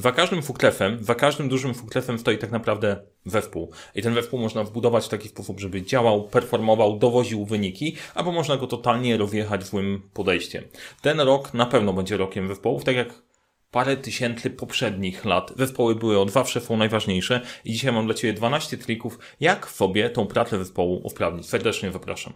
Za każdym fuklefem, za każdym dużym fuklefem stoi tak naprawdę zespół. I ten zespół można wbudować w taki sposób, żeby działał, performował, dowoził wyniki, albo można go totalnie rozjechać złym podejściem. Ten rok na pewno będzie rokiem zespołów, tak jak parę tysięcy poprzednich lat. Zespoły były od zawsze, są najważniejsze i dzisiaj mam dla Ciebie 12 trików, jak sobie tą pracę zespołu usprawnić. Serdecznie zapraszam.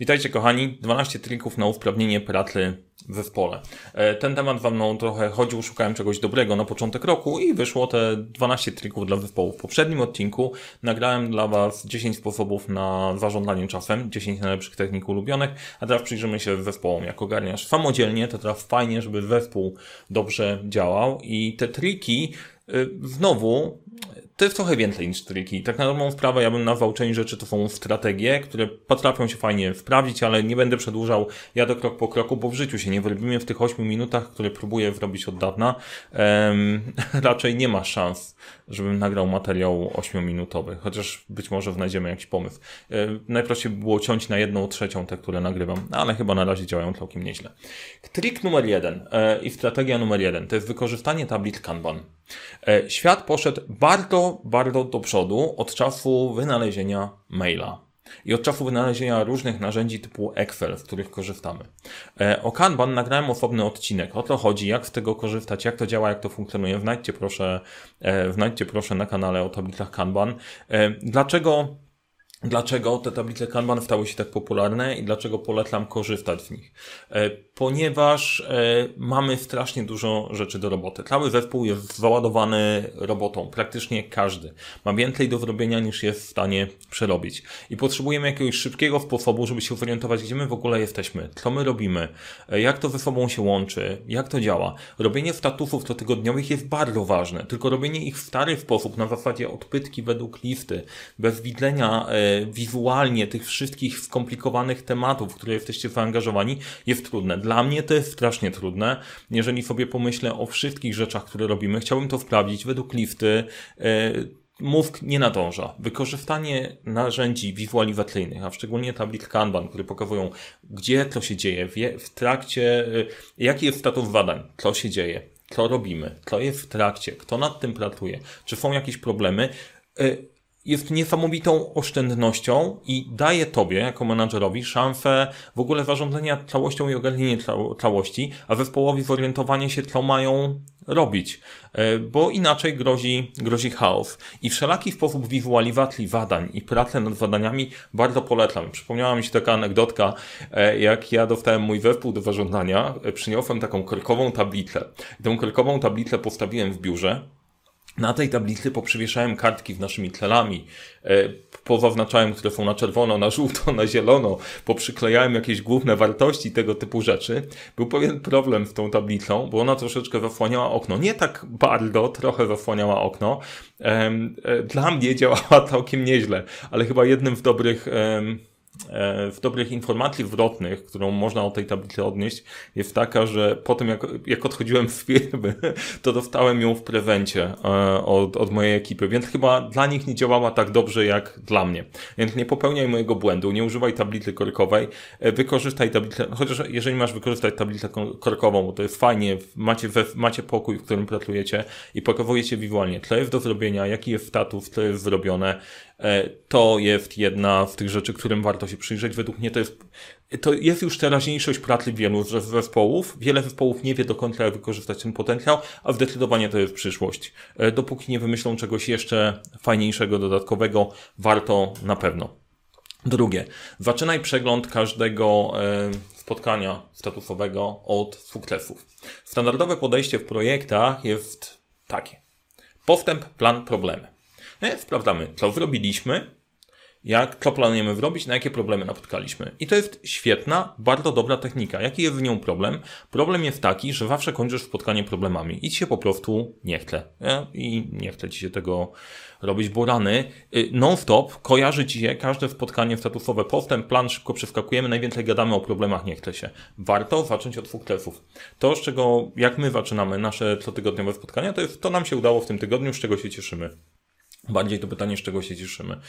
Witajcie kochani, 12 trików na usprawnienie pracy w zespole. E, ten temat wam no, trochę chodził, szukałem czegoś dobrego na początek roku i wyszło te 12 trików dla zespołu. W poprzednim odcinku nagrałem dla was 10 sposobów na zarządzanie czasem, 10 najlepszych technik ulubionych, a teraz przyjrzymy się zespołom. Jak ogarniasz samodzielnie, to teraz fajnie, żeby zespół dobrze działał i te triki y, znowu to jest trochę więcej niż triki. Tak na dobrą sprawę ja bym nazwał część rzeczy to są strategie, które potrafią się fajnie wprawić, ale nie będę przedłużał jadę krok po kroku, bo w życiu się nie wyrobimy w tych 8 minutach, które próbuję zrobić od dawna. Um, raczej nie ma szans, żebym nagrał materiał 8-minutowy, chociaż być może znajdziemy jakiś pomysł. Um, najprościej by było ciąć na jedną trzecią te, które nagrywam, ale chyba na razie działają całkiem nieźle. Trik numer jeden e, i strategia numer jeden to jest wykorzystanie tablic Kanban. E, świat poszedł bardzo, bardzo do przodu od czasu wynalezienia maila i od czasu wynalezienia różnych narzędzi typu Excel, z których korzystamy. E, o Kanban nagrałem osobny odcinek. O to chodzi, jak z tego korzystać, jak to działa, jak to funkcjonuje. Wnajdźcie proszę, e, wnajdźcie proszę na kanale o tablicach Kanban. Dlaczego Dlaczego te tablice Kanban stały się tak popularne i dlaczego polecam korzystać z nich? E, ponieważ e, mamy strasznie dużo rzeczy do roboty. Cały zespół jest załadowany robotą, praktycznie każdy. Ma więcej do zrobienia niż jest w stanie przerobić. I potrzebujemy jakiegoś szybkiego sposobu, żeby się zorientować, gdzie my w ogóle jesteśmy, co my robimy, e, jak to ze sobą się łączy, jak to działa. Robienie statusów cotygodniowych jest bardzo ważne, tylko robienie ich w stary sposób, na zasadzie odpytki według listy, bez widzenia wizualnie tych wszystkich skomplikowanych tematów, w które jesteście zaangażowani, jest trudne. Dla mnie to jest strasznie trudne. Jeżeli sobie pomyślę o wszystkich rzeczach, które robimy, chciałbym to sprawdzić według listy. E, mózg nie nadąża. Wykorzystanie narzędzi wizualizacyjnych, a szczególnie tablic Kanban, które pokazują, gdzie to się dzieje, w trakcie, e, jaki jest status badań, co się dzieje, co robimy, co jest w trakcie, kto nad tym pracuje, czy są jakieś problemy, e, jest niesamowitą oszczędnością i daje Tobie, jako menadżerowi, szansę w ogóle zarządzania całością i ogarnienia całości, a zespołowi zorientowanie się, co mają robić, e, bo inaczej grozi, grozi chaos. I wszelaki sposób wizualizacji zadań i pracę nad zadaniami bardzo polecam. Przypomniała mi się taka anegdotka, e, jak ja dostałem mój zespół do zarządzania, e, przyniosłem taką korkową tablicę. Tę korkową tablicę postawiłem w biurze, na tej tablicy poprzywieszałem kartki z naszymi celami, e, pozaznaczałem, które są na czerwono, na żółto, na zielono, poprzyklejałem jakieś główne wartości tego typu rzeczy. Był pewien problem z tą tablicą, bo ona troszeczkę zasłaniała okno. Nie tak bardzo, trochę zasłaniała okno. E, dla mnie działała całkiem nieźle, ale chyba jednym z dobrych w dobrych informacji zwrotnych, którą można o tej tablicy odnieść, jest taka, że po tym jak, jak odchodziłem z firmy, to dostałem ją w prezencie e, od, od mojej ekipy, więc chyba dla nich nie działała tak dobrze jak dla mnie. Więc nie popełniaj mojego błędu, nie używaj tablicy korkowej, e, wykorzystaj tablicę, chociaż jeżeli masz wykorzystać tablicę korkową, bo to jest fajnie, macie, we, macie pokój, w którym pracujecie i pokazujecie wizualnie, co jest do zrobienia, jaki jest status, co jest zrobione, E, to jest jedna z tych rzeczy, którym warto się przyjrzeć. Według mnie to jest, to jest już teraźniejszość pracy wielu zespołów. Wiele zespołów nie wie do końca, jak wykorzystać ten potencjał, a zdecydowanie to jest przyszłość. E, dopóki nie wymyślą czegoś jeszcze fajniejszego, dodatkowego, warto na pewno. Drugie, zaczynaj przegląd każdego e, spotkania statusowego od sukcesów. Standardowe podejście w projektach jest takie. Postęp, plan, problemy. Nie? Sprawdzamy, co zrobiliśmy, jak, co planujemy zrobić, na jakie problemy napotkaliśmy. I to jest świetna, bardzo dobra technika. Jaki jest w nią problem? Problem jest taki, że zawsze kończysz spotkanie problemami i ci się po prostu nie chce. Nie? I nie chce ci się tego robić, bo rany y, non-stop kojarzy ci się każde spotkanie statusowe, postęp, plan, szybko przeskakujemy, najwięcej gadamy o problemach, nie chce się. Warto zacząć od sukcesów. To, z czego, jak my zaczynamy nasze cotygodniowe spotkania, to jest, to nam się udało w tym tygodniu, z czego się cieszymy. Bardziej to pytanie, z czego się cieszymy.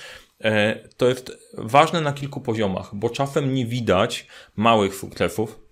E, to jest ważne na kilku poziomach, bo czasem nie widać małych sukcesów,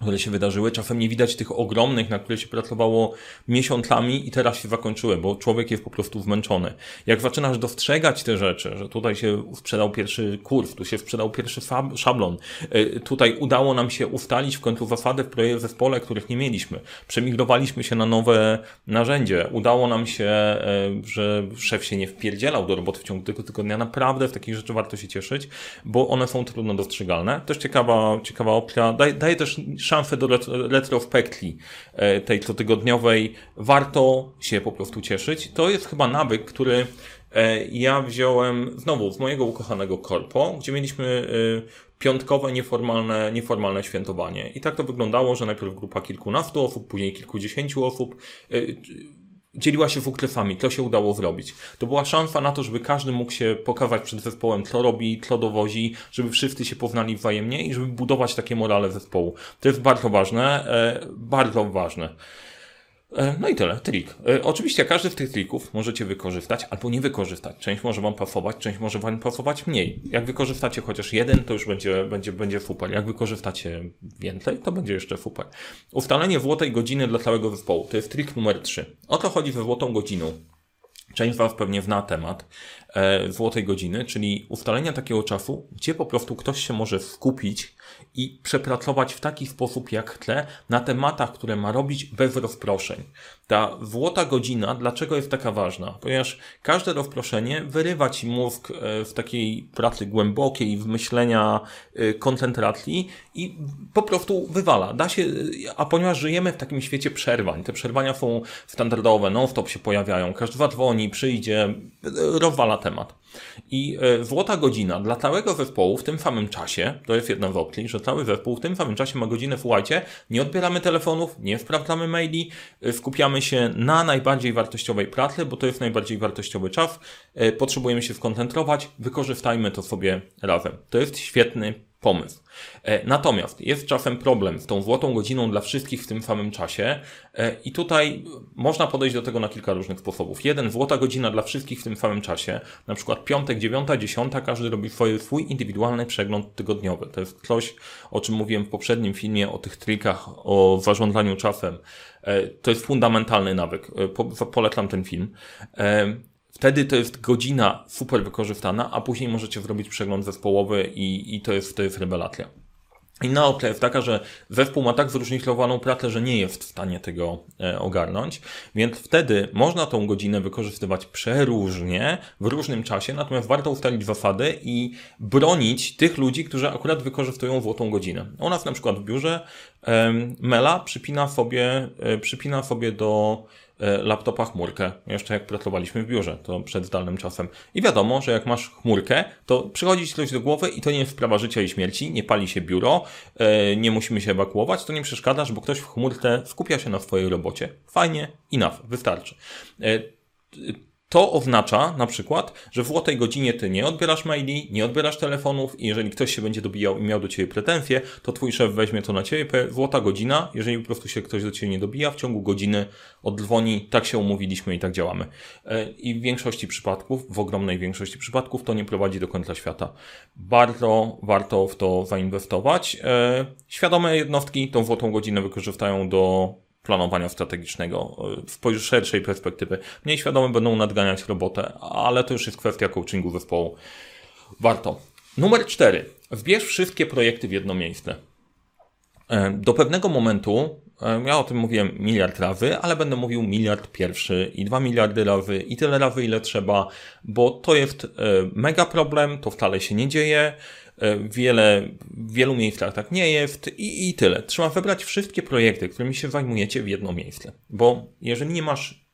które się wydarzyły. Czasem nie widać tych ogromnych, na które się pracowało miesiącami i teraz się zakończyły, bo człowiek jest po prostu zmęczony. Jak zaczynasz dostrzegać te rzeczy, że tutaj się sprzedał pierwszy kurs, tu się sprzedał pierwszy szablon, y, tutaj udało nam się ustalić w końcu zasady w projekcie zespole, których nie mieliśmy. Przemigrowaliśmy się na nowe narzędzie. Udało nam się, y, że szef się nie wpierdzielał do roboty w ciągu tego tygodnia. Naprawdę w takich rzeczy warto się cieszyć, bo one są trudno dostrzegalne. Też ciekawa, ciekawa opcja. Daje, daje też szansę do retrospekcji e, tej cotygodniowej. Warto się po prostu cieszyć. To jest chyba nawyk, który e, ja wziąłem znowu z mojego ukochanego korpo, gdzie mieliśmy e, piątkowe, nieformalne, nieformalne świętowanie. I tak to wyglądało, że najpierw grupa kilkunastu osób, później kilkudziesięciu osób dzieliła się wukresami, to się udało zrobić. To była szansa na to, żeby każdy mógł się pokazać przed zespołem, co robi, co dowozi, żeby wszyscy się poznali wzajemnie i żeby budować takie morale zespołu. To jest bardzo ważne, e, bardzo ważne. E, no i tyle, trik. E, oczywiście każdy z tych trików możecie wykorzystać albo nie wykorzystać. Część może Wam pasować, część może Wam pasować mniej. Jak wykorzystacie chociaż jeden, to już będzie, będzie, będzie super. Jak wykorzystacie więcej, to będzie jeszcze super. Ustalenie złotej godziny dla całego zespołu. To jest trik numer 3. O co chodzi ze złotą godziną? Część z Was pewnie zna temat złotej godziny, czyli ustalenia takiego czasu, gdzie po prostu ktoś się może skupić i przepracować w taki sposób jak chce na tematach, które ma robić bez rozproszeń. Ta złota godzina, dlaczego jest taka ważna? Ponieważ każde rozproszenie wyrywa ci mózg e, w takiej pracy głębokiej, w myślenia, e, koncentracji i po prostu wywala. Da się, a ponieważ żyjemy w takim świecie przerwań, te przerwania są standardowe, non-stop się pojawiają, każdy dzwoni, przyjdzie, rozwala temat. I e, złota godzina dla całego zespołu w tym samym czasie, to jest jedna z opcji, że cały zespół w tym samym czasie ma godzinę, słuchajcie, nie odbieramy telefonów, nie sprawdzamy maili, e, skupiamy się na najbardziej wartościowej pracy, bo to jest najbardziej wartościowy czas, e, potrzebujemy się skoncentrować, wykorzystajmy to sobie razem. To jest świetny pomysł. E, natomiast jest czasem problem z tą złotą godziną dla wszystkich w tym samym czasie e, i tutaj można podejść do tego na kilka różnych sposobów. Jeden, złota godzina dla wszystkich w tym samym czasie, na przykład piątek, dziewiąta, dziesiąta, każdy robi swój, swój indywidualny przegląd tygodniowy. To jest coś, o czym mówiłem w poprzednim filmie, o tych trikach, o zarządzaniu czasem. E, to jest fundamentalny nawyk. Polecam ten film. Wtedy to jest godzina super wykorzystana, a później możecie zrobić przegląd zespołowy i, i to, jest, to jest rewelacja. Inna opcja jest taka, że zespół ma tak zróżnicowaną pracę, że nie jest w stanie tego e, ogarnąć, więc wtedy można tą godzinę wykorzystywać przeróżnie, w różnym czasie, natomiast warto ustalić zasady i bronić tych ludzi, którzy akurat wykorzystują złotą godzinę. U nas na przykład w biurze Mela przypina sobie, e, przypina sobie do laptopa chmurkę, jeszcze jak pracowaliśmy w biurze, to przed zdalnym czasem. I wiadomo, że jak masz chmurkę, to przychodzi ci coś do głowy i to nie jest sprawa życia i śmierci, nie pali się biuro, e, nie musimy się ewakuować, to nie przeszkadzasz, bo ktoś w chmurce skupia się na swojej robocie. Fajnie, enough, wystarczy. To oznacza na przykład, że w złotej godzinie ty nie odbierasz maili, nie odbierasz telefonów i jeżeli ktoś się będzie dobijał i miał do ciebie pretensje, to twój szef weźmie to na ciebie. Złota godzina, jeżeli po prostu się ktoś do ciebie nie dobija, w ciągu godziny oddzwoni, tak się umówiliśmy i tak działamy. E, I w większości przypadków, w ogromnej większości przypadków to nie prowadzi do końca świata. Bardzo warto w to zainwestować. E, świadome jednostki tą złotą godzinę wykorzystają do planowania strategicznego w szerszej perspektywy. Mniej świadome będą nadganiać robotę, ale to już jest kwestia coachingu zespołu. Warto. Numer cztery. Wbierz wszystkie projekty w jedno miejsce. E, do pewnego momentu, ja o tym mówiłem miliard razy, ale będę mówił miliard pierwszy i dwa miliardy razy i tyle razy, ile trzeba, bo to jest e, mega problem, to wcale się nie dzieje. E, wiele, w wielu miejscach tak nie jest i, i tyle. Trzeba wybrać wszystkie projekty, którymi się zajmujecie w jedno miejsce. Bo jeżeli nie masz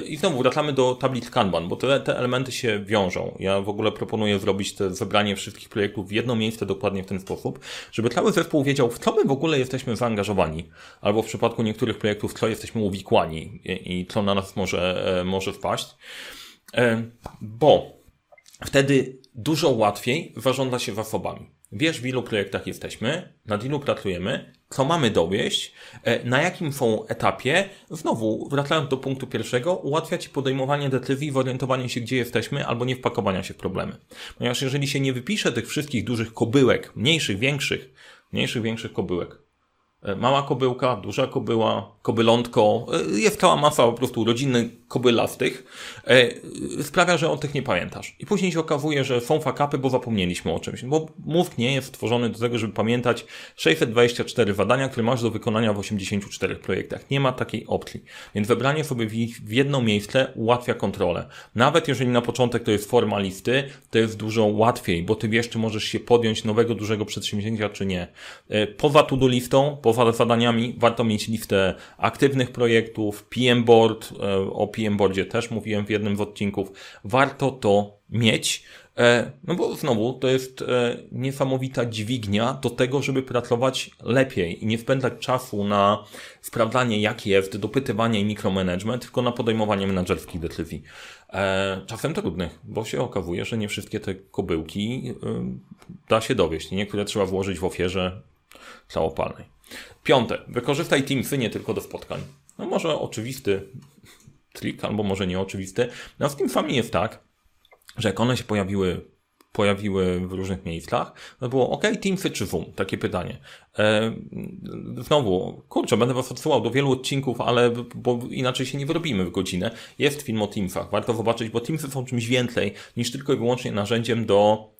i znowu wracamy do tablic Kanban, bo te, te elementy się wiążą. Ja w ogóle proponuję zrobić to zebranie wszystkich projektów w jedno miejsce dokładnie w ten sposób, żeby cały zespół wiedział, w co my w ogóle jesteśmy zaangażowani, albo w przypadku niektórych projektów, w co jesteśmy uwikłani i, i co na nas może, e, może wpaść. Bo wtedy dużo łatwiej zarządza się zasobami. Wiesz w ilu projektach jesteśmy, nad ilu pracujemy, co mamy dowieść, e, na jakim są etapie. Znowu, wracając do punktu pierwszego, ułatwia Ci podejmowanie decyzji w się, gdzie jesteśmy, albo nie wpakowania się w problemy. Ponieważ jeżeli się nie wypisze tych wszystkich dużych kobyłek, mniejszych, większych, mniejszych, większych kobyłek, mała kobyłka, duża kobyła, kobylątko, e, jest cała masa po prostu rodziny kobylastych, e, sprawia, że o tych nie pamiętasz. I później się okazuje, że są fakapy, bo zapomnieliśmy o czymś. Bo mózg nie jest stworzony do tego, żeby pamiętać 624 zadania, które masz do wykonania w 84 projektach. Nie ma takiej opcji. Więc wybranie sobie w jedno miejsce ułatwia kontrolę. Nawet jeżeli na początek to jest forma listy, to jest dużo łatwiej, bo ty wiesz, czy możesz się podjąć nowego, dużego przedsięwzięcia, czy nie. Poza to-do listą, poza zadaniami warto mieć listę aktywnych projektów, PM Board, e, o PM Boardzie też mówiłem w jednym z odcinków. Warto to mieć, e, no bo znowu to jest e, niesamowita dźwignia do tego, żeby pracować lepiej i nie spędzać czasu na sprawdzanie jak jest, dopytywanie i mikromanagement, tylko na podejmowanie menedżerskich decyzji. Czasem trudnych, bo się okazuje, że nie wszystkie te kobyłki da się dowieść. Niektóre trzeba włożyć w ofierze całopalnej. Piąte, wykorzystaj Teamsy nie tylko do spotkań. No może oczywisty trik, albo może nieoczywisty. No z Teamsami jest tak, że jak one się pojawiły pojawiły w różnych miejscach, to było ok, Teamsy czy Zoom? Takie pytanie. E, znowu, kurczę, będę was odsyłał do wielu odcinków, ale bo inaczej się nie wyrobimy w godzinę. Jest film o Teamsach, warto zobaczyć, bo Teamsy są czymś więcej niż tylko i wyłącznie narzędziem do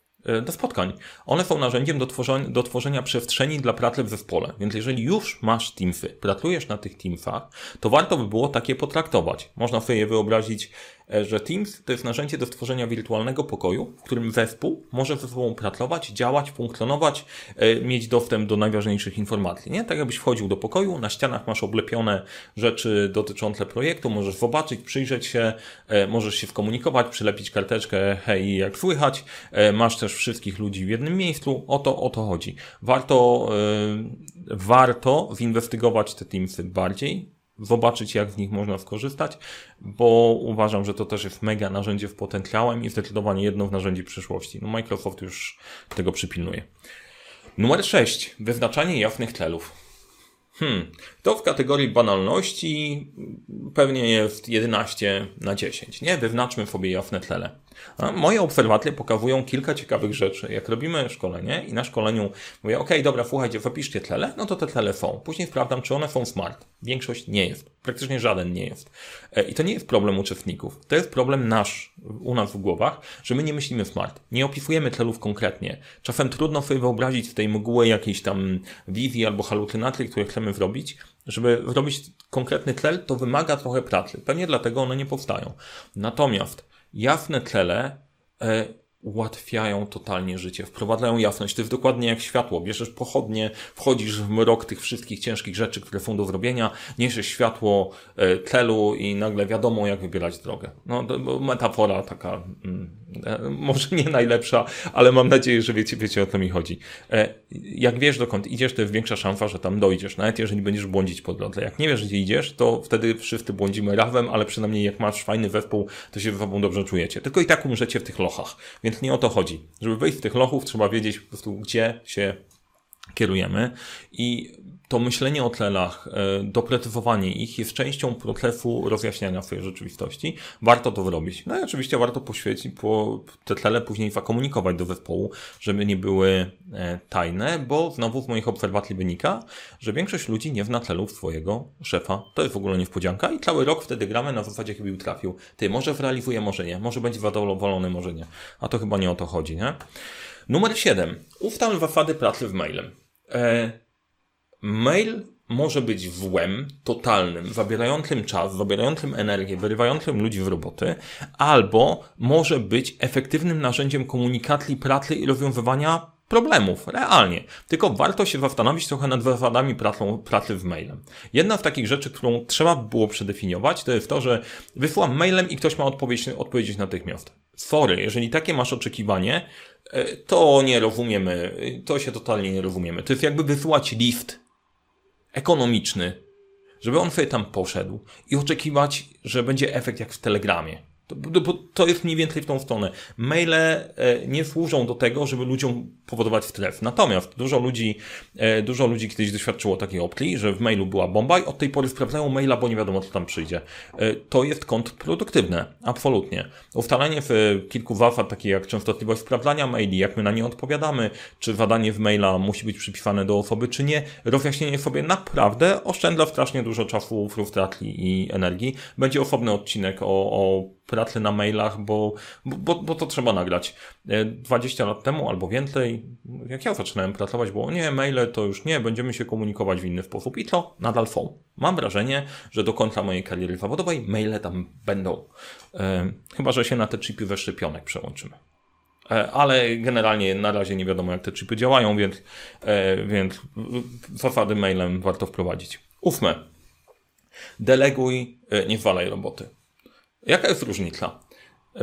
do spotkań. One są narzędziem do tworzenia, do tworzenia przestrzeni dla pracy w zespole. Więc jeżeli już masz Teamsy, pracujesz na tych Teamsach, to warto by było takie potraktować. Można sobie je wyobrazić E, że Teams to jest narzędzie do stworzenia wirtualnego pokoju, w którym zespół może ze sobą pracować, działać, funkcjonować, e, mieć dostęp do najważniejszych informacji. Nie? Tak jakbyś wchodził do pokoju, na ścianach masz oblepione rzeczy dotyczące projektu, możesz zobaczyć, przyjrzeć się, e, możesz się skomunikować, przylepić karteczkę, hej, jak słychać, masz też wszystkich ludzi w jednym miejscu, o to, o to chodzi. Warto, warto zinwestygować te Teamsy bardziej, zobaczyć, jak z nich można skorzystać, bo uważam, że to też jest mega narzędzie w potencjałem i zdecydowanie jedno z narzędzi przyszłości. No Microsoft już tego przypilnuje. Numer 6. Wyznaczanie jasnych celów. Hmm, to w kategorii banalności pewnie jest 11 na 10. Nie, wyznaczmy sobie jasne cele. A moje obserwacje pokazują kilka ciekawych rzeczy. Jak robimy szkolenie i na szkoleniu mówię, ok, dobra, słuchajcie, zapiszcie cele, no to te cele są. Później sprawdzam, czy one są smart. Większość nie jest. Praktycznie żaden nie jest. E, I to nie jest problem uczestników. To jest problem nasz, u nas w głowach, że my nie myślimy smart. Nie opisujemy celów konkretnie. Czasem trudno sobie wyobrazić w tej mgły jakiejś tam wizji albo halucynacji, które chcemy zrobić. Żeby zrobić konkretny cel, to wymaga trochę pracy. Pewnie dlatego one nie powstają. Natomiast jasne cele e, ułatwiają totalnie życie, wprowadzają jasność. To jest dokładnie jak światło. Bierzesz pochodnie, wchodzisz w mrok tych wszystkich ciężkich rzeczy, które są do zrobienia, niesiesz światło celu i nagle wiadomo, jak wybierać drogę. No, metafora taka, mm, e, może nie najlepsza, ale mam nadzieję, że wiecie, wiecie o co mi chodzi. E, jak wiesz, dokąd idziesz, to jest większa szansa, że tam dojdziesz, nawet jeżeli będziesz błądzić po drodze. Jak nie wiesz, gdzie idziesz, to wtedy wszyscy błądzimy razem, ale przynajmniej jak masz fajny zespół, to się ze sobą dobrze czujecie. Tylko i tak umrzecie w tych lochach. Więc nie o to chodzi. Żeby wyjść z tych lochów, trzeba wiedzieć po prostu, gdzie się kierujemy i to myślenie o celach, e, doprecyzowanie ich jest częścią procesu rozjaśniania swojej rzeczywistości. Warto to zrobić. No i oczywiście warto poświęcić, po te cele później zakomunikować do zespołu, żeby nie były e, tajne, bo znowu z moich obserwacji wynika, że większość ludzi nie zna celów swojego szefa. To jest w ogóle niespodzianka i cały rok wtedy gramy na zasadzie, chybił trafił. Ty, może zrealizuje, może nie. Może będzie zadowolony, może nie. A to chyba nie o to chodzi, nie? Numer 7. Ustal zasady pracy w mailem. E, Mail może być włem totalnym, zabierającym czas, zabierającym energię, wyrywającym ludzi w roboty, albo może być efektywnym narzędziem komunikacji, pracy i rozwiązywania problemów, realnie. Tylko warto się zastanowić trochę nad zasadami pracą, pracy w mailem. Jedna z takich rzeczy, którą trzeba było przedefiniować, to jest to, że wysłam mailem i ktoś ma odpowiedzieć, odpowiedzieć natychmiast. Sorry, jeżeli takie masz oczekiwanie, e, to nie rozumiemy, to się totalnie nie rozumiemy. To jest jakby wysłać list ekonomiczny, żeby on sobie tam poszedł i oczekiwać, że będzie efekt jak w Telegramie. To, to jest mniej więcej w tą stronę. Maile e, nie służą do tego, żeby ludziom powodować stres. Natomiast dużo ludzi, e, dużo ludzi kiedyś doświadczyło takiej opcji, że w mailu była bomba i od tej pory sprawdzają maila, bo nie wiadomo, co tam przyjdzie. E, to jest kontrproduktywne. Absolutnie. Ustalenie w kilku zasad, takie jak częstotliwość sprawdzania maili, jak my na nie odpowiadamy, czy zadanie w maila musi być przypisane do osoby, czy nie, rozjaśnienie sobie naprawdę oszczędza strasznie dużo czasu, frustracji i energii. Będzie osobny odcinek o, o pracy na mailach, bo, bo, bo to trzeba nagrać. 20 e, lat temu albo więcej, jak ja zaczynałem pracować, było nie, maile to już nie, będziemy się komunikować w inny sposób i to nadal są. Mam wrażenie, że do końca mojej kariery zawodowej maile tam będą. E, chyba, że się na te chipy we szczepionek przełączymy. E, ale generalnie na razie nie wiadomo, jak te chipy działają, więc, więc zasady mailem warto wprowadzić. Ósme. Deleguj, nie walaj roboty. Jaka jest różnica?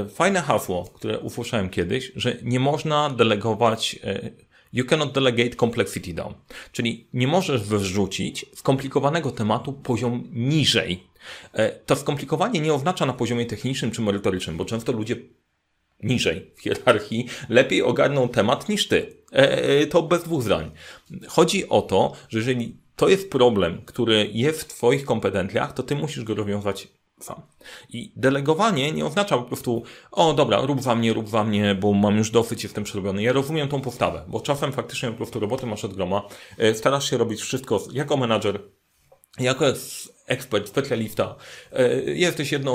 Fajne hasło, które usłyszałem kiedyś, że nie można delegować e, You cannot delegate complexity down. Czyli nie możesz wyrzucić skomplikowanego tematu poziom niżej. E, to skomplikowanie nie oznacza na poziomie technicznym czy merytorycznym, bo często ludzie niżej w hierarchii lepiej ogarną temat niż ty. E, to bez dwóch zdań. Chodzi o to, że jeżeli to jest problem, który jest w twoich kompetencjach, to ty musisz go rozwiązać sam. I delegowanie nie oznacza po prostu, o dobra, rób za mnie, rób za mnie, bo mam już dosyć, jestem przerobiony. Ja rozumiem tą postawę, bo czasem faktycznie po prostu roboty masz od groma, e, starasz się robić wszystko jako menadżer, jako ekspert, specjalista. E, jesteś jedną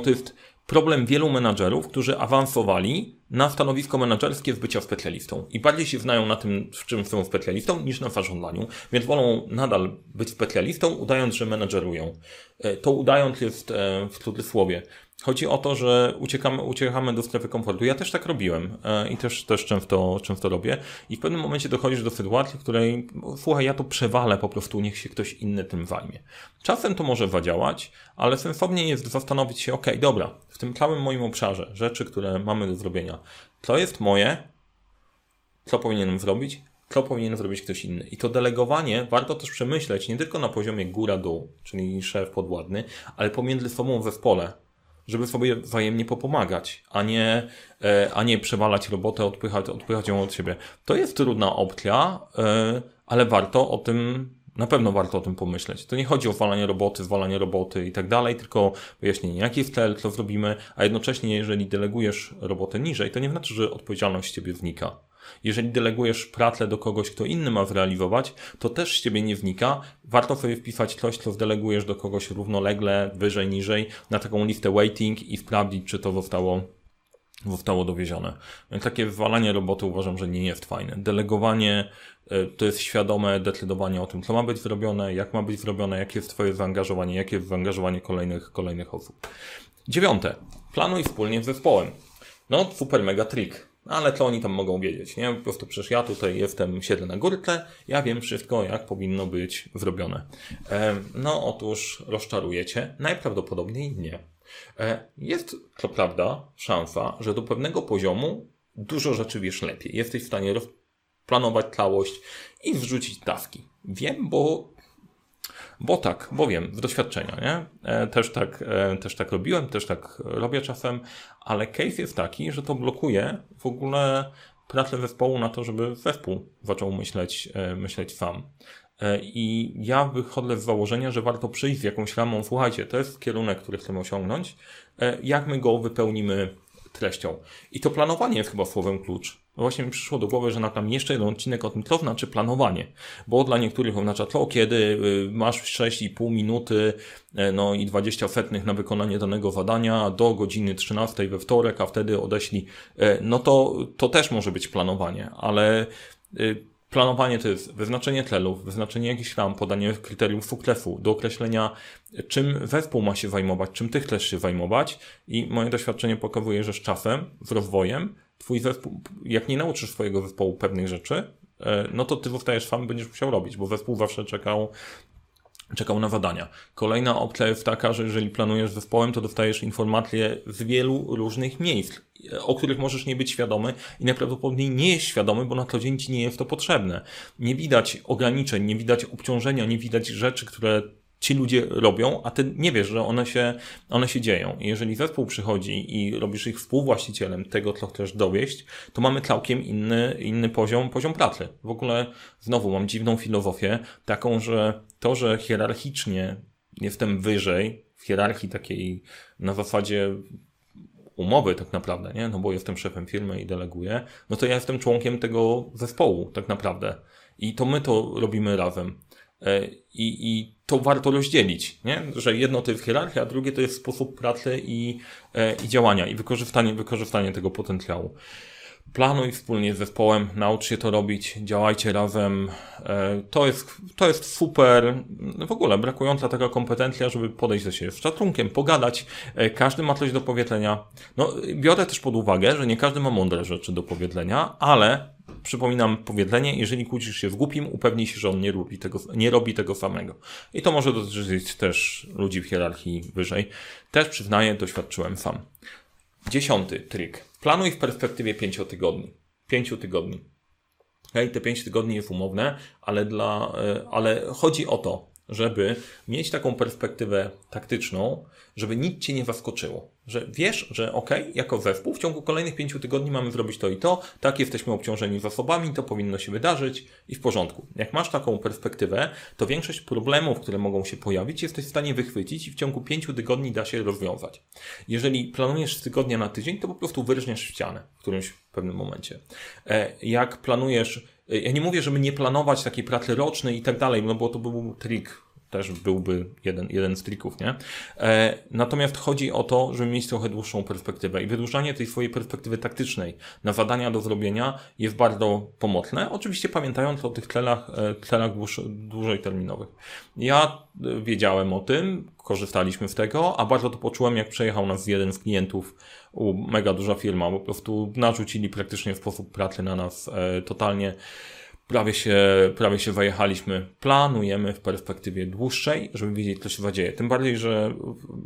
to jest problem wielu menadżerów, którzy awansowali na stanowisko menedżerskie w bycia specjalistą i bardziej się znają na tym, w czym są specjalistą, niż na zarządzaniu, więc wolą nadal być specjalistą, udając, że menedżerują. E, to udając jest e, w cudzysłowie. Chodzi o to, że uciekamy, uciekamy do strefy komfortu. Ja też tak robiłem e, i też, też często, często robię. I w pewnym momencie dochodzisz do sytuacji, w której, słuchaj, ja to przewalę po prostu, niech się ktoś inny tym zajmie. Czasem to może zadziałać, ale sensownie jest zastanowić się, ok, dobra, w tym całym moim obszarze rzeczy, które mamy do zrobienia, co jest moje, co powinienem zrobić, co powinien zrobić ktoś inny. I to delegowanie warto też przemyśleć nie tylko na poziomie góra-dół, czyli szef podwładny, ale pomiędzy sobą we pole żeby sobie wzajemnie popomagać, a nie, e, a nie przewalać robotę, odpychać, odpychać ją od siebie. To jest trudna opcja, e, ale warto o tym, na pewno warto o tym pomyśleć. To nie chodzi o walanie roboty, zwalanie roboty i tak dalej, tylko wyjaśnienie, jaki jest cel, co zrobimy, a jednocześnie, jeżeli delegujesz robotę niżej, to nie znaczy, że odpowiedzialność z ciebie znika. Jeżeli delegujesz pracę do kogoś, kto inny ma zrealizować, to też z ciebie nie wnika. Warto sobie wpisać coś, co zdelegujesz do kogoś równolegle, wyżej, niżej, na taką listę waiting i sprawdzić, czy to zostało zostało dowiezione. Takie wywalanie roboty uważam, że nie jest fajne. Delegowanie e, to jest świadome decydowanie o tym, co ma być zrobione, jak ma być zrobione, jakie jest Twoje zaangażowanie, jakie jest zaangażowanie kolejnych, kolejnych osób. Dziewiąte. Planuj wspólnie z zespołem. No, super mega trick. Ale co oni tam mogą wiedzieć, nie? Po prostu przecież ja tutaj jestem, siedzę na górce, ja wiem wszystko, jak powinno być zrobione. E, no otóż rozczarujecie? Najprawdopodobniej nie. E, jest, co prawda, szansa, że do pewnego poziomu dużo rzeczy wiesz lepiej. Jesteś w stanie planować całość i wrzucić dawki. Wiem, bo bo tak, bo wiem, z doświadczenia, nie? E, też tak, e, też tak robiłem, też tak robię czasem, ale case jest taki, że to blokuje w ogóle pracę zespołu na to, żeby zespół zaczął myśleć, e, myśleć sam. I ja wychodzę z założenia, że warto przyjść z jakąś ramą, słuchajcie, to jest kierunek, który chcemy osiągnąć, jak my go wypełnimy treścią. I to planowanie jest chyba słowem klucz. Właśnie mi przyszło do głowy, że nagram jeszcze jeden odcinek o tym, co znaczy planowanie. Bo dla niektórych oznacza to, kiedy y, masz 6,5 minuty e, no i 20 setnych na wykonanie danego zadania do godziny 13 we wtorek, a wtedy odeśli. E, no to, to też może być planowanie, ale y, Planowanie to jest wyznaczenie celów, wyznaczenie jakichś ram, podanie kryterium sukcesu, do określenia, czym zespół ma się zajmować, czym ty chcesz się zajmować. I moje doświadczenie pokazuje, że z czasem, z rozwojem, twój zespół, jak nie nauczysz swojego zespołu pewnych rzeczy, e, no to ty zostajesz sam, będziesz musiał robić, bo zespół zawsze czekał czekał na zadania. Kolejna opcja jest taka, że jeżeli planujesz zespołem, to dostajesz informacje z wielu różnych miejsc, o których możesz nie być świadomy i najprawdopodobniej nie jest świadomy, bo na co dzień ci nie jest to potrzebne. Nie widać ograniczeń, nie widać obciążenia, nie widać rzeczy, które ci ludzie robią, a ty nie wiesz, że one się, one się dzieją. I jeżeli zespół przychodzi i robisz ich współwłaścicielem tego, co chcesz dowieść, to mamy całkiem inny, inny poziom, poziom pracy. W ogóle znowu mam dziwną filozofię, taką, że to, że hierarchicznie jestem wyżej, w hierarchii takiej na zasadzie umowy tak naprawdę, nie? No bo jestem szefem firmy i deleguję, no to ja jestem członkiem tego zespołu tak naprawdę. I to my to robimy razem. E, I, I to warto rozdzielić, nie? że jedno to jest hierarchia, a drugie to jest sposób pracy i, e, i działania i wykorzystanie, wykorzystanie tego potencjału. Planuj wspólnie z zespołem, naucz się to robić, działajcie razem. E, to jest, to jest super, w ogóle brakująca taka kompetencja, żeby podejść do siebie z szacunkiem, pogadać. Każdy ma coś do powiedzenia. No, biorę też pod uwagę, że nie każdy ma mądre rzeczy do powiedzenia, ale przypominam powiedzenie, jeżeli kłócisz się z głupim, upewnij się, że on nie robi tego, nie robi tego samego. I to może dotyczyć też ludzi w hierarchii wyżej. Też przyznaję, doświadczyłem sam. Dziesiąty trik. Planuj w perspektywie pięciu tygodni. Pięciu tygodni. Hej, te pięć tygodni jest umowne, ale, dla, e, ale chodzi o to, żeby mieć taką perspektywę taktyczną, żeby nic cię nie zaskoczyło. Że wiesz, że ok, jako zespół w ciągu kolejnych pięciu tygodni mamy zrobić to i to, tak jesteśmy obciążeni zasobami, to powinno się wydarzyć i w porządku. Jak masz taką perspektywę, to większość problemów, które mogą się pojawić, jesteś w stanie wychwycić i w ciągu pięciu tygodni da się rozwiązać. Jeżeli planujesz z tygodnia na tydzień, to po prostu wyrżniesz ścianę w którymś pewnym momencie. E, jak planujesz ja nie mówię, żeby nie planować takiej pracy rocznej i tak dalej, no bo to był trik też byłby jeden, jeden z trików, nie? E, natomiast chodzi o to, żeby mieć trochę dłuższą perspektywę i wydłużanie tej swojej perspektywy taktycznej na zadania do zrobienia jest bardzo pomocne. Oczywiście pamiętając o tych celach, e, celach dłuż, dłużej terminowych. Ja e, wiedziałem o tym, korzystaliśmy z tego, a bardzo to poczułem, jak przejechał nas jeden z klientów u mega duża firma, po prostu narzucili praktycznie sposób pracy na nas e, totalnie prawie się, prawie się wajechaliśmy. Planujemy w perspektywie dłuższej, żeby wiedzieć, co się zadzieje. Tym bardziej, że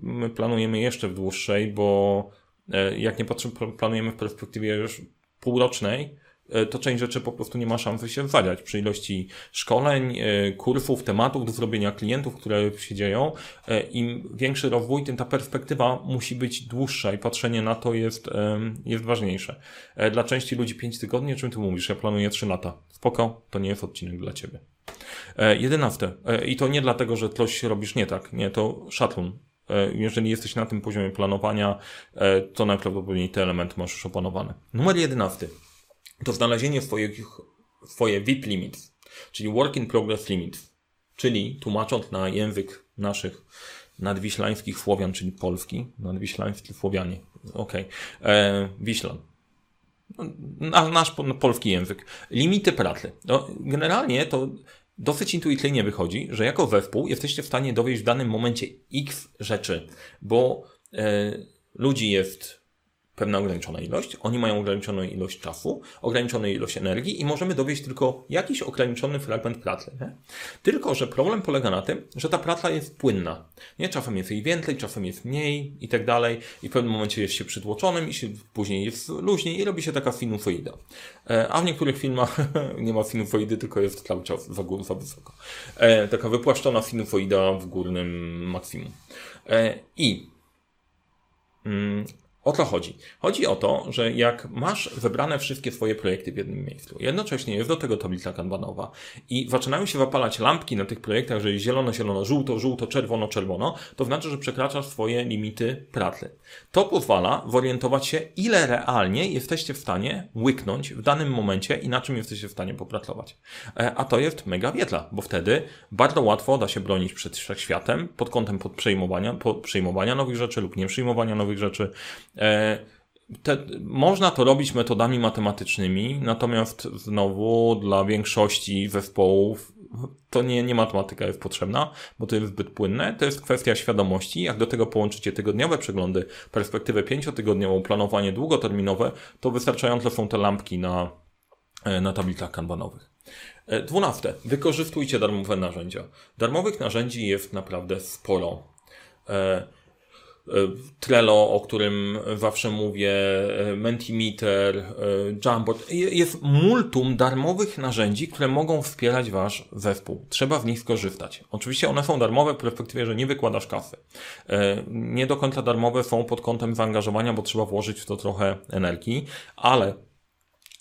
my planujemy jeszcze w dłuższej, bo e, jak nie patrzymy, planujemy w perspektywie już półrocznej, E, to część rzeczy po prostu nie ma szansy się zadziać przy ilości szkoleń, e, kursów, tematów do zrobienia klientów, które się dzieją. Im większy rozwój, tym ta perspektywa musi być dłuższa i patrzenie na to jest, jest ważniejsze. Dla części ludzi 5 tygodni, o czym ty mówisz? Ja planuję 3 lata. Spoko, to nie jest odcinek dla ciebie. Jedenaste. I to nie dlatego, że coś robisz nie tak. Nie, to szacun. Jeżeli jesteś na tym poziomie planowania, to najprawdopodobniej te elementy masz już opanowane. Numer jedenasty to znalezienie swoich, swoje VIP limits, czyli Work in Progress Limits, czyli tłumacząc na język naszych nadwiślańskich Słowian, czyli Polski, nadwiślańscy Słowianie, okej, okay. E, Wiślan, nasz polski język, limity pracy. No, generalnie to dosyć intuicyjnie wychodzi, że jako zespół jesteście w stanie dowieść w danym momencie x rzeczy, bo e, ludzi jest pewna ograniczona ilość, oni mają ograniczoną ilość czasu, ograniczoną ilość energii i możemy dowieść tylko jakiś ograniczony fragment pracy. Nie? Tylko, że problem polega na tym, że ta praca jest płynna. Nie? Czasem jest jej więcej, czasem jest mniej i tak dalej i w pewnym momencie jest się przytłoczonym i się, później jest luźniej i robi się taka sinusoida. E, a w niektórych filmach nie ma sinusoidy, tylko jest cały czas za, gór, za wysoko. E, taka wypłaszczona sinusoida w górnym maksimum. E, I mm, o co chodzi? Chodzi o to, że jak masz wybrane wszystkie swoje projekty w jednym miejscu, jednocześnie jest do tego tablica kanbanowa i zaczynają się zapalać lampki na tych projektach, że jest zielono, zielono, żółto, żółto, czerwono, czerwono, to znaczy, że przekraczasz swoje limity pracy. To pozwala zorientować się, ile realnie jesteście w stanie łyknąć w danym momencie i na czym jesteście w stanie popracować. E, a to jest mega wiedza, bo wtedy bardzo łatwo da się bronić przed wszechświatem pod kątem pod przejmowania, pod przejmowania nowych rzeczy lub nie przyjmowania nowych rzeczy, te, można to robić metodami matematycznymi, natomiast znowu dla większości zespołów to nie, nie matematyka jest potrzebna, bo to jest zbyt płynne. To jest kwestia świadomości. Jak do tego połączycie tygodniowe przeglądy, perspektywę pięciotygodniową, planowanie długoterminowe, to wystarczające są te lampki na, e, na tablicach kanbanowych. E, dwunaste. Wykorzystujcie darmowe narzędzia. Darmowych narzędzi jest naprawdę sporo. Trello, o którym zawsze mówię, Mentimeter, Jamboard. Jest multum darmowych narzędzi, które mogą wspierać wasz zespół. Trzeba w nich skorzystać. Oczywiście one są darmowe w perspektywie, że nie wykładasz kasy. Nie do końca darmowe są pod kątem zaangażowania, bo trzeba włożyć w to trochę energii, ale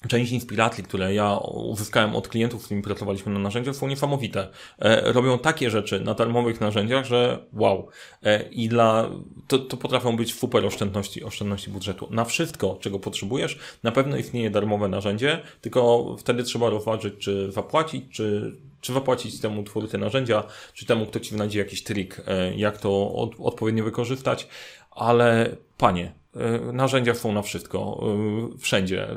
Część inspiracji, które ja uzyskałem od klientów, z którymi pracowaliśmy na narzędziach, są niesamowite. E, robią takie rzeczy na darmowych narzędziach, że wow. E, I dla, to, to potrafią być super oszczędności, oszczędności budżetu. Na wszystko, czego potrzebujesz, na pewno istnieje darmowe narzędzie, tylko wtedy trzeba rozważyć, czy zapłacić, czy, czy zapłacić temu twórcy narzędzia, czy temu, kto ci znajdzie jakiś trik, e, jak to od, odpowiednio wykorzystać. Ale panie, narzędzia są na wszystko, e, wszędzie.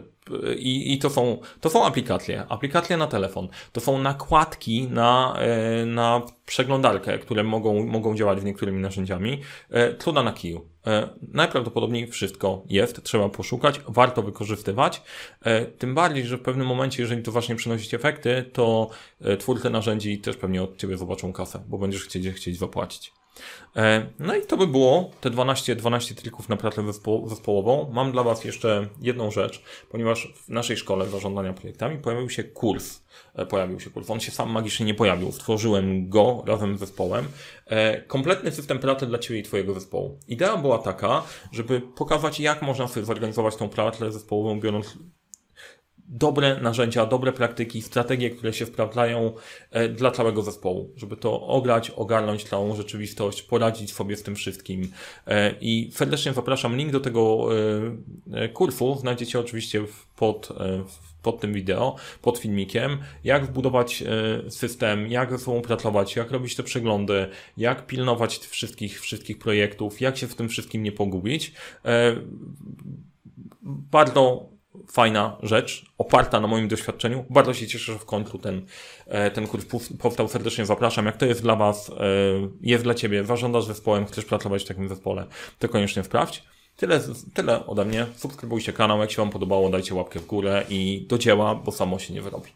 I, I to, są, to są aplikacje, aplikacje na telefon. To są nakładki na, e, na przeglądarkę, które mogą, mogą działać z niektórymi narzędziami. Truda na kiju. Najprawdopodobniej wszystko jest, trzeba poszukać, warto wykorzystywać. Tym bardziej, że w pewnym momencie, jeżeli to właśnie przynosić efekty, to twórcy narzędzi też pewnie od Ciebie zobaczą kasę, bo będziesz chcieć, chcieć zapłacić. E, no i to by było te 12, 12 trików na pracę zespołową. Mam dla Was jeszcze jedną rzecz, ponieważ w naszej szkole zarządzania projektami pojawił się kurs. E, pojawił się kurs. On się sam magicznie nie pojawił. Stworzyłem go razem z zespołem. E, kompletny system pracy dla Ciebie i Twojego zespołu. Idea była taka, żeby pokazać, jak można sobie zorganizować tą pracę zespołową, biorąc dobre narzędzia, dobre praktyki, strategie, które się sprawdzają e, dla całego zespołu, żeby to ograć, ogarnąć całą rzeczywistość, poradzić sobie z tym wszystkim. E, I serdecznie zapraszam. Link do tego e, kursu znajdziecie oczywiście pod, pod tym wideo, pod filmikiem, jak wbudować system, jak ze sobą pracować, jak robić te przeglądy, jak pilnować wszystkich, wszystkich projektów, jak się w tym wszystkim nie pogubić. Bardzo fajna rzecz, oparta na moim doświadczeniu. Bardzo się cieszę, że w końcu ten, e, ten kurs powstał. Serdecznie zapraszam. Jak to jest dla Was, e, jest dla Ciebie, zarządzasz zespołem, chcesz pracować w takim zespole, to koniecznie sprawdź. Tyle, tyle ode mnie. Subskrybujcie kanał, jak się Wam podobało, dajcie łapkę w górę i do dzieła, bo samo się nie wyrobi.